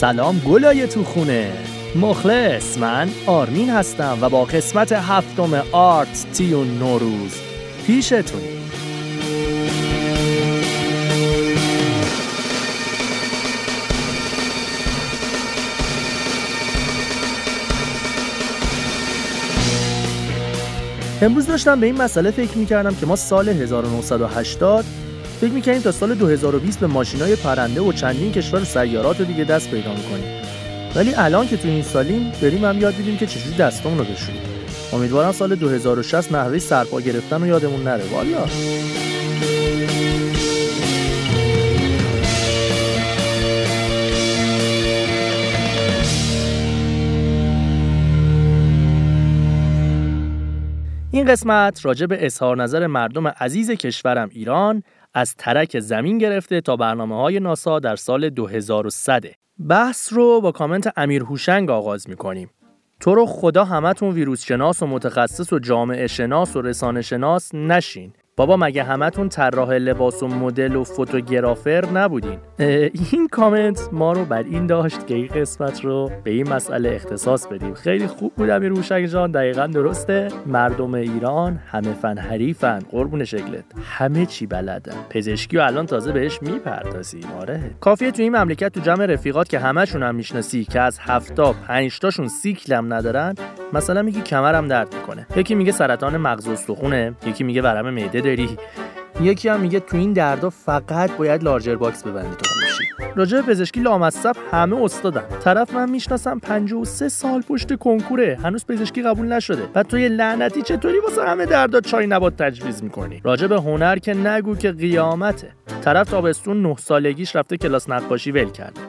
سلام گلای تو خونه. مخلص من آرمین هستم و با قسمت هفتم آرت تیون نوروز پیشتونی امروز داشتم به این مسئله فکر می‌کردم که ما سال 1980 فکر می‌کنیم تا سال 2020 به ماشینای پرنده و چندین کشور سیارات دیگه دست پیدا می‌کنیم. ولی الان که تو این سالیم بریم هم یاد بدیم که چجوری دستمون رو بشوریم. امیدوارم سال 2060 نحوه سرپا گرفتن رو یادمون نره. والا. این قسمت راجع به اظهار نظر مردم عزیز کشورم ایران از ترک زمین گرفته تا برنامه های ناسا در سال 2100 بحث رو با کامنت امیر هوشنگ آغاز می‌کنیم. تو رو خدا همتون ویروس شناس و متخصص و جامعه شناس و رسانه شناس نشین. بابا مگه همتون طراح لباس و مدل و فوتوگرافر نبودین؟ این کامنت ما رو بر این داشت که این قسمت رو به این مسئله اختصاص بدیم. خیلی خوب بود امیر روشک جان. دقیقا درسته. مردم ایران همه فن حریفن. قربون شکلت. همه چی بلدن. پزشکی و الان تازه بهش می‌پردازیم. آره. کافیه تو این مملکت تو جمع رفیقات که همشون هم می‌شناسی که از هفتا پنج تاشون سیکلم ندارن مثلا میگی کمرم درد می‌کنه. یکی میگه سرطان مغز استخونه یکی میگه ورم معده داری. یکی هم میگه تو این دردا فقط باید لارجر باکس ببندی تو خوشی راجع پزشکی لامصب همه استادن. طرف من می‌شناسم 53 سال پشت کنکوره. هنوز پزشکی قبول نشده. بعد تو یه لعنتی چطوری واسه همه دردا چای نبات تجویز می‌کنی؟ راجع به هنر که نگو که قیامته. طرف تابستون 9 سالگیش رفته کلاس نقاشی ول کرده.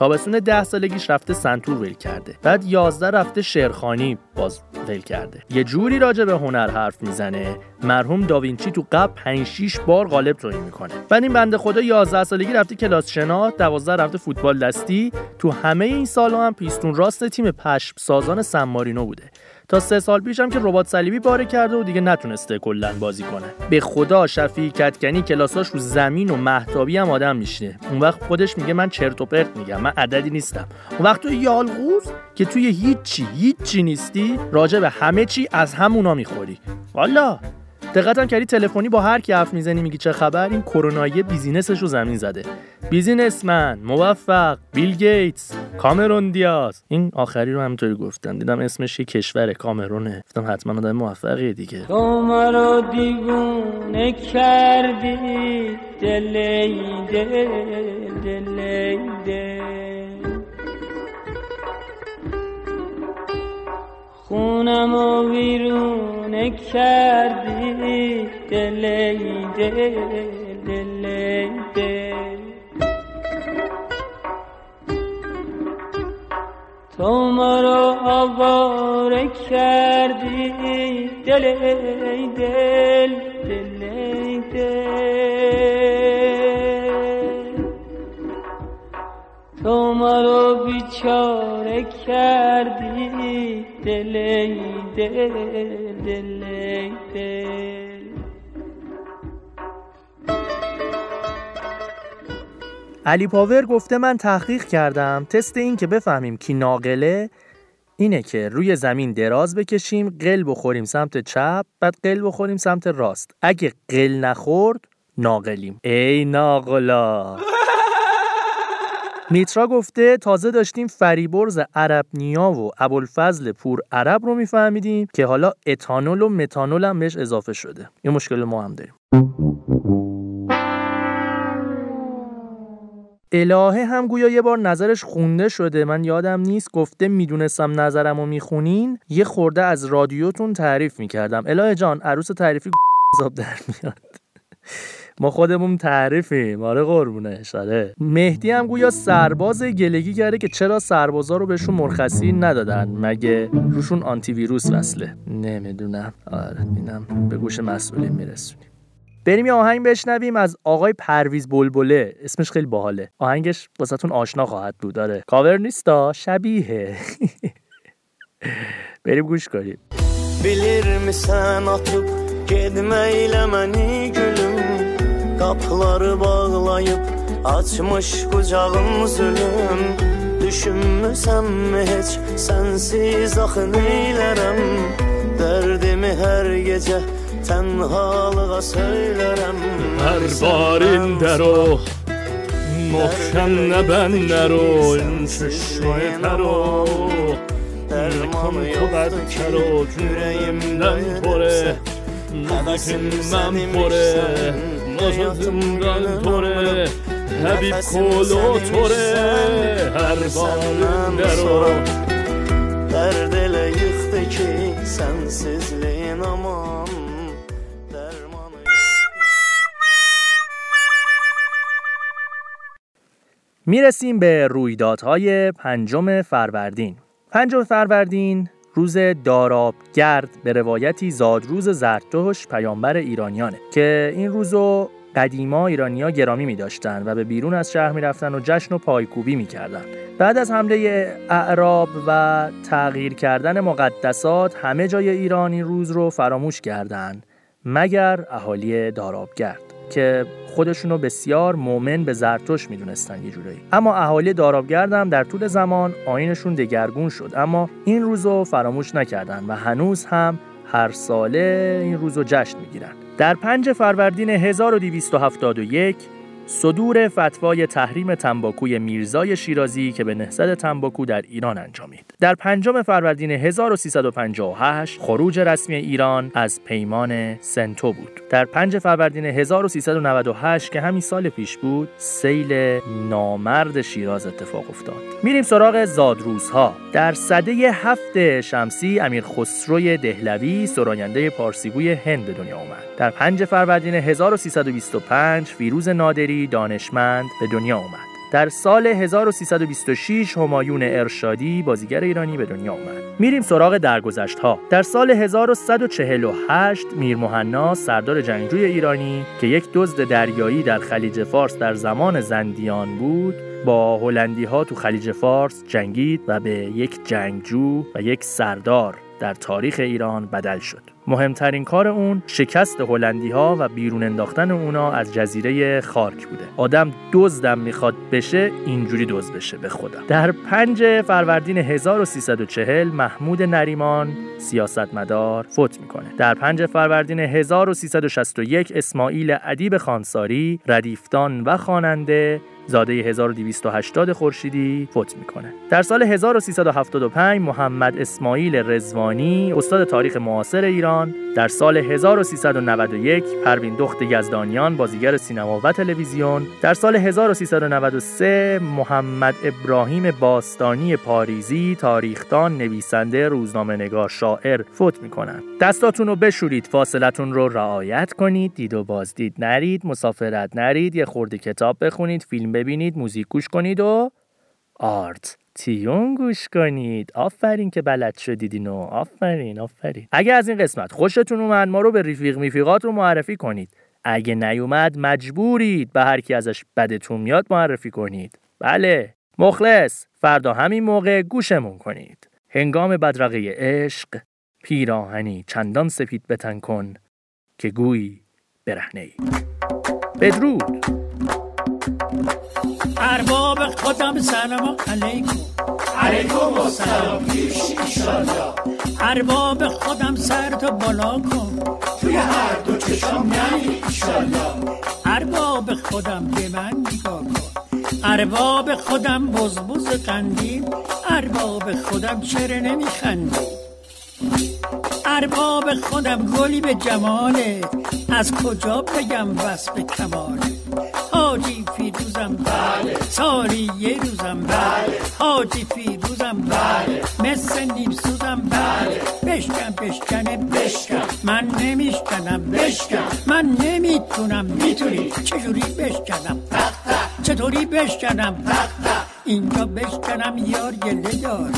تابستون ده سالگیش رفته سنتور ول کرده. بعد 11 رفته شعرخانی باز ول کرده. یه جوری راجع به هنر حرف می‌زنه مرحوم داوینچی تو قبل 5 6 بار غالب توهی می‌کنه. بعد این بنده خدا 11 سالگی رفته کلاس شنا 12 رفته فوتبال دستی. تو همه این سالها هم پیستون راست تیم پشم سازان سمارینو بوده. تا سه سال پیشم که ربات صلیبی باره کرده و دیگه نتونسته کلا بازی کنه. به خدا شفیع کتکنی کلاساش رو زمین و محتابی هم آدم میشینه. اون وقت خودش میگه من چرت و پرت میگم من عددی نیستم. اون وقت تو یالغوز که توی هیچی هیچی نیستی راجع به همه چی از همونا می‌خوری. والا! دقتم کردی تلفنی با هر کی حرف می‌زنی میگی چه خبر؟ این کرونایی بیزینسش رو زمین زده. بیزینسمن موفق بیل گیتس کامرون دیاز. این آخری رو همینطوری گفتم. دیدم اسمش یه کشور کامرونه. گفتم حتما آدم موفقیه دیگه. تو مرا دیوونه کردی دل دل دل. خونم و ویرونه کردی. دل دل دل دل. تو مرا آواره کردی. دل دل دل. تو مرا بیچاره کردی؟ دل دل دل دل. علی پاور گفته من تحقیق کردم. تست این که بفهمیم کی ناقله اینه که روی زمین دراز بکشیم قل بخوریم سمت چپ بعد قل بخوریم سمت راست. اگه قل نخورد ناقلیم. ای ناقلا. میترا گفته تازه داشتیم فریبرز عرب نیا و ابوالفضل پور عرب رو میفهمیدیم که حالا اتانول و متانول هم بهش اضافه شده. این مشکل ما هم داریم. الهه هم گویا یه بار نظرش خونده شده. من یادم نیست گفته می‌دونستم نظرم رو می‌خونین. یه خورده از رادیوتون تعریف می‌کردم. الهه جان عروس تعریفی حساب در میاد. ما خودمون تعریفیم. آره قربونه آره مهدی هم گویا سرباز گلگی کرده که چرا سربازا رو بهشون مرخصی ندادن. مگه روشون آنتی ویروس وصله؟ نمی‌دونم. آره اینم به گوش مسئولین میرسونیم. بریم یه آهنگ بشنویم از آقای پرویز بلبله. اسمش خیلی باحاله. آهنگش واسهتون آشنا خواهد بود. داره کاور نیستا شبیه. بریم گوش کنیم. Bilir məni gülüm kolları bağlayıp Açmış kucağım zulüm. Düşünmüsem mi hiç sensiz ah axı neylərəm Dərdimi hər gecə tənhalığa söylərəm Hər barin dəro Noxşən nə bən nəro Şüşməyə təro Dermanı yoxdur kəro Kürəyimdən tore Nəvəsimdən pore. پره نازدمدن پره حبیب کلو توره هر بارın درو yıxdı ki Sənsizliyin aman Dərmanı می‌رسیم به رویدادهای پنجم فروردین. پنجم فروردین روز دارابگرد به روایتی زادروز زرتشت پیامبر ایرانیانه که این روزو قدیما ایرانیا گرامی می داشتن و به بیرون از شهر می رفتن و جشن و پایکوبی می کردن. بعد از حمله اعراب و تغییر کردن مقدسات همه جای ایران این روز رو فراموش کردند مگر اهالی دارابگرد که خودشونو بسیار مؤمن به زرتشت می‌دونستن یه جورایی. اما اهالی دارابگرد هم در طول زمان آینشون دگرگون شد. اما این روزو فراموش نکردن و هنوز هم هر ساله این روزو جشن می‌گیرن. در 5 فروردین 1271 صدور فتوای تحریم تنباکوی میرزای شیرازی که به نهضت تنباکو در ایران انجامید. در پنجم فروردین 1358 خروج رسمی ایران از پیمان سنتو بود. در 5 فروردین 1398 که همین سال پیش بود، سیل نامرد شیراز اتفاق افتاد. میریم سراغ زادروزها. در سده هفت شمسی امیر خسروی دهلوی سراینده پارسیگوی هند به دنیا آمد. در 5 فروردین 1325 فیروز نادری دانشمند به دنیا آمد. در سال 1326 همایون ارشادی بازیگر ایرانی به دنیا آمد. میریم سراغ درگذشت ها. در سال 1148 میر مهنا سردار جنگجوی ایرانی که یک دزد دریایی در خلیج فارس در زمان زندیان بود با هلندی ها تو خلیج فارس جنگید و به یک جنگجو و یک سردار در تاریخ ایران بدل شد. مهمترین کار اون شکست هلندی ها و بیرون انداختن اونا از جزیره خارک بوده. آدم دزدم می‌خواد بشه اینجوری دزد بشه به خدا در 5 فروردین 1340 محمود نریمان سیاستمدار فوت می‌کنه. در 5 فروردین 1361 اسماعیل ادیب خانساری ردیفتان و خواننده زاده 1280 خورشیدی فوت می‌کنه. در سال 1375 محمد اسماعیل رزوانی استاد تاریخ معاصر ایران در سال 1391 پروین دخت یزدانیان بازیگر سینما و تلویزیون. در سال 1393 محمد ابراهیم باستانی پاریزی تاریخدان نویسنده روزنامه نگار شاعر فوت می‌کنند. دستاتون رو بشورید فاصلتون رو رعایت کنید دید و بازدید نرید مسافرت نرید یه خورده کتاب بخونید فیلم ببینید موزیک گوش کنید و آرت. تیون گوش کنید. آفرین که بلد شدید اینو آفرین آفرین. اگه از این قسمت خوشتون اومد ما رو به رفیق میفیقات رو معرفی کنید. اگه نیومد مجبورید به هر کی ازش بدتون میاد معرفی کنید. بله. مخلص. فردا همین موقع گوشمون کنید. هنگام بدرقه عشق پیراهنی چندان سفید بتن کن که گویی برهنه ای بدرود. ارباب خودم سلام علیکم. علیکم السلام. پیش ایشالله ارباب خودم سر تو بالا کن. توی هر دو چشم نمی ایشالله ارباب خودم به من نگاه کن. ارباب خودم بزبز قندیل ارباب خودم چرا نمیخندی؟ ارباب خودم گلی به جماله. از کجا بگم وصف کماله؟ حاجی فیروزم بله سالی یه روزم بله حاجی فیروزم بله مثل نیم سوزم بله بشکن بشکنه بشکن من نمیشکنم بشکن من نمی‌تونم می‌تونی. چجوری بشکنم چطوری بشکنم اینجا بشکنم یار گله داره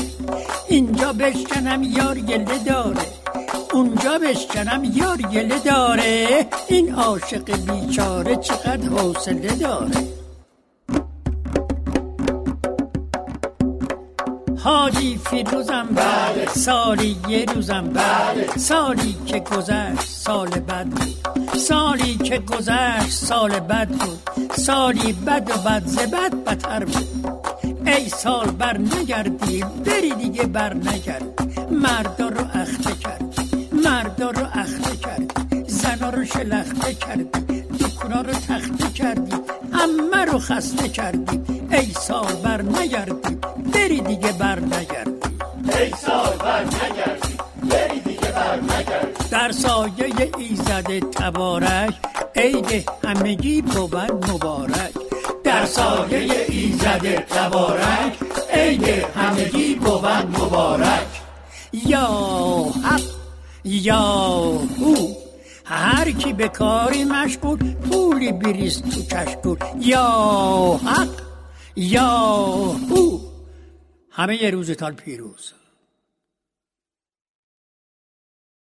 اینجا بشکنم یار گله داره اونجا بشکنم یار گله داره. این عاشق بیچاره چقدر حوصله داره. حاجی فیروزم بله. سالی یه روزم بله. سالی که گذشت سال بد بود. سالی که گذشت سال بد بود. سالی بد و بد ز بد بتر بود. ای سال بر نگردی بری دیگه بر نگردی مردا رو اخته کردی مردا رو اخته کردی زنا رو شلخته کردی دکونا رو تخته کردی امه رو خسته کردی ای سال بر نگردی بری دیگه بر نگردی. ای سال بر نگردی بری دیگه بر نگردی. در سایه ایزد تبارک عید همگی بود مبارک. در سایه ایزد تبارک عید همگی بود مبارک. یا حق یا هو هر کی به کاری مشغول پولی بریز تو کشکول یا حق یا هو همه یه روزتان پیروز.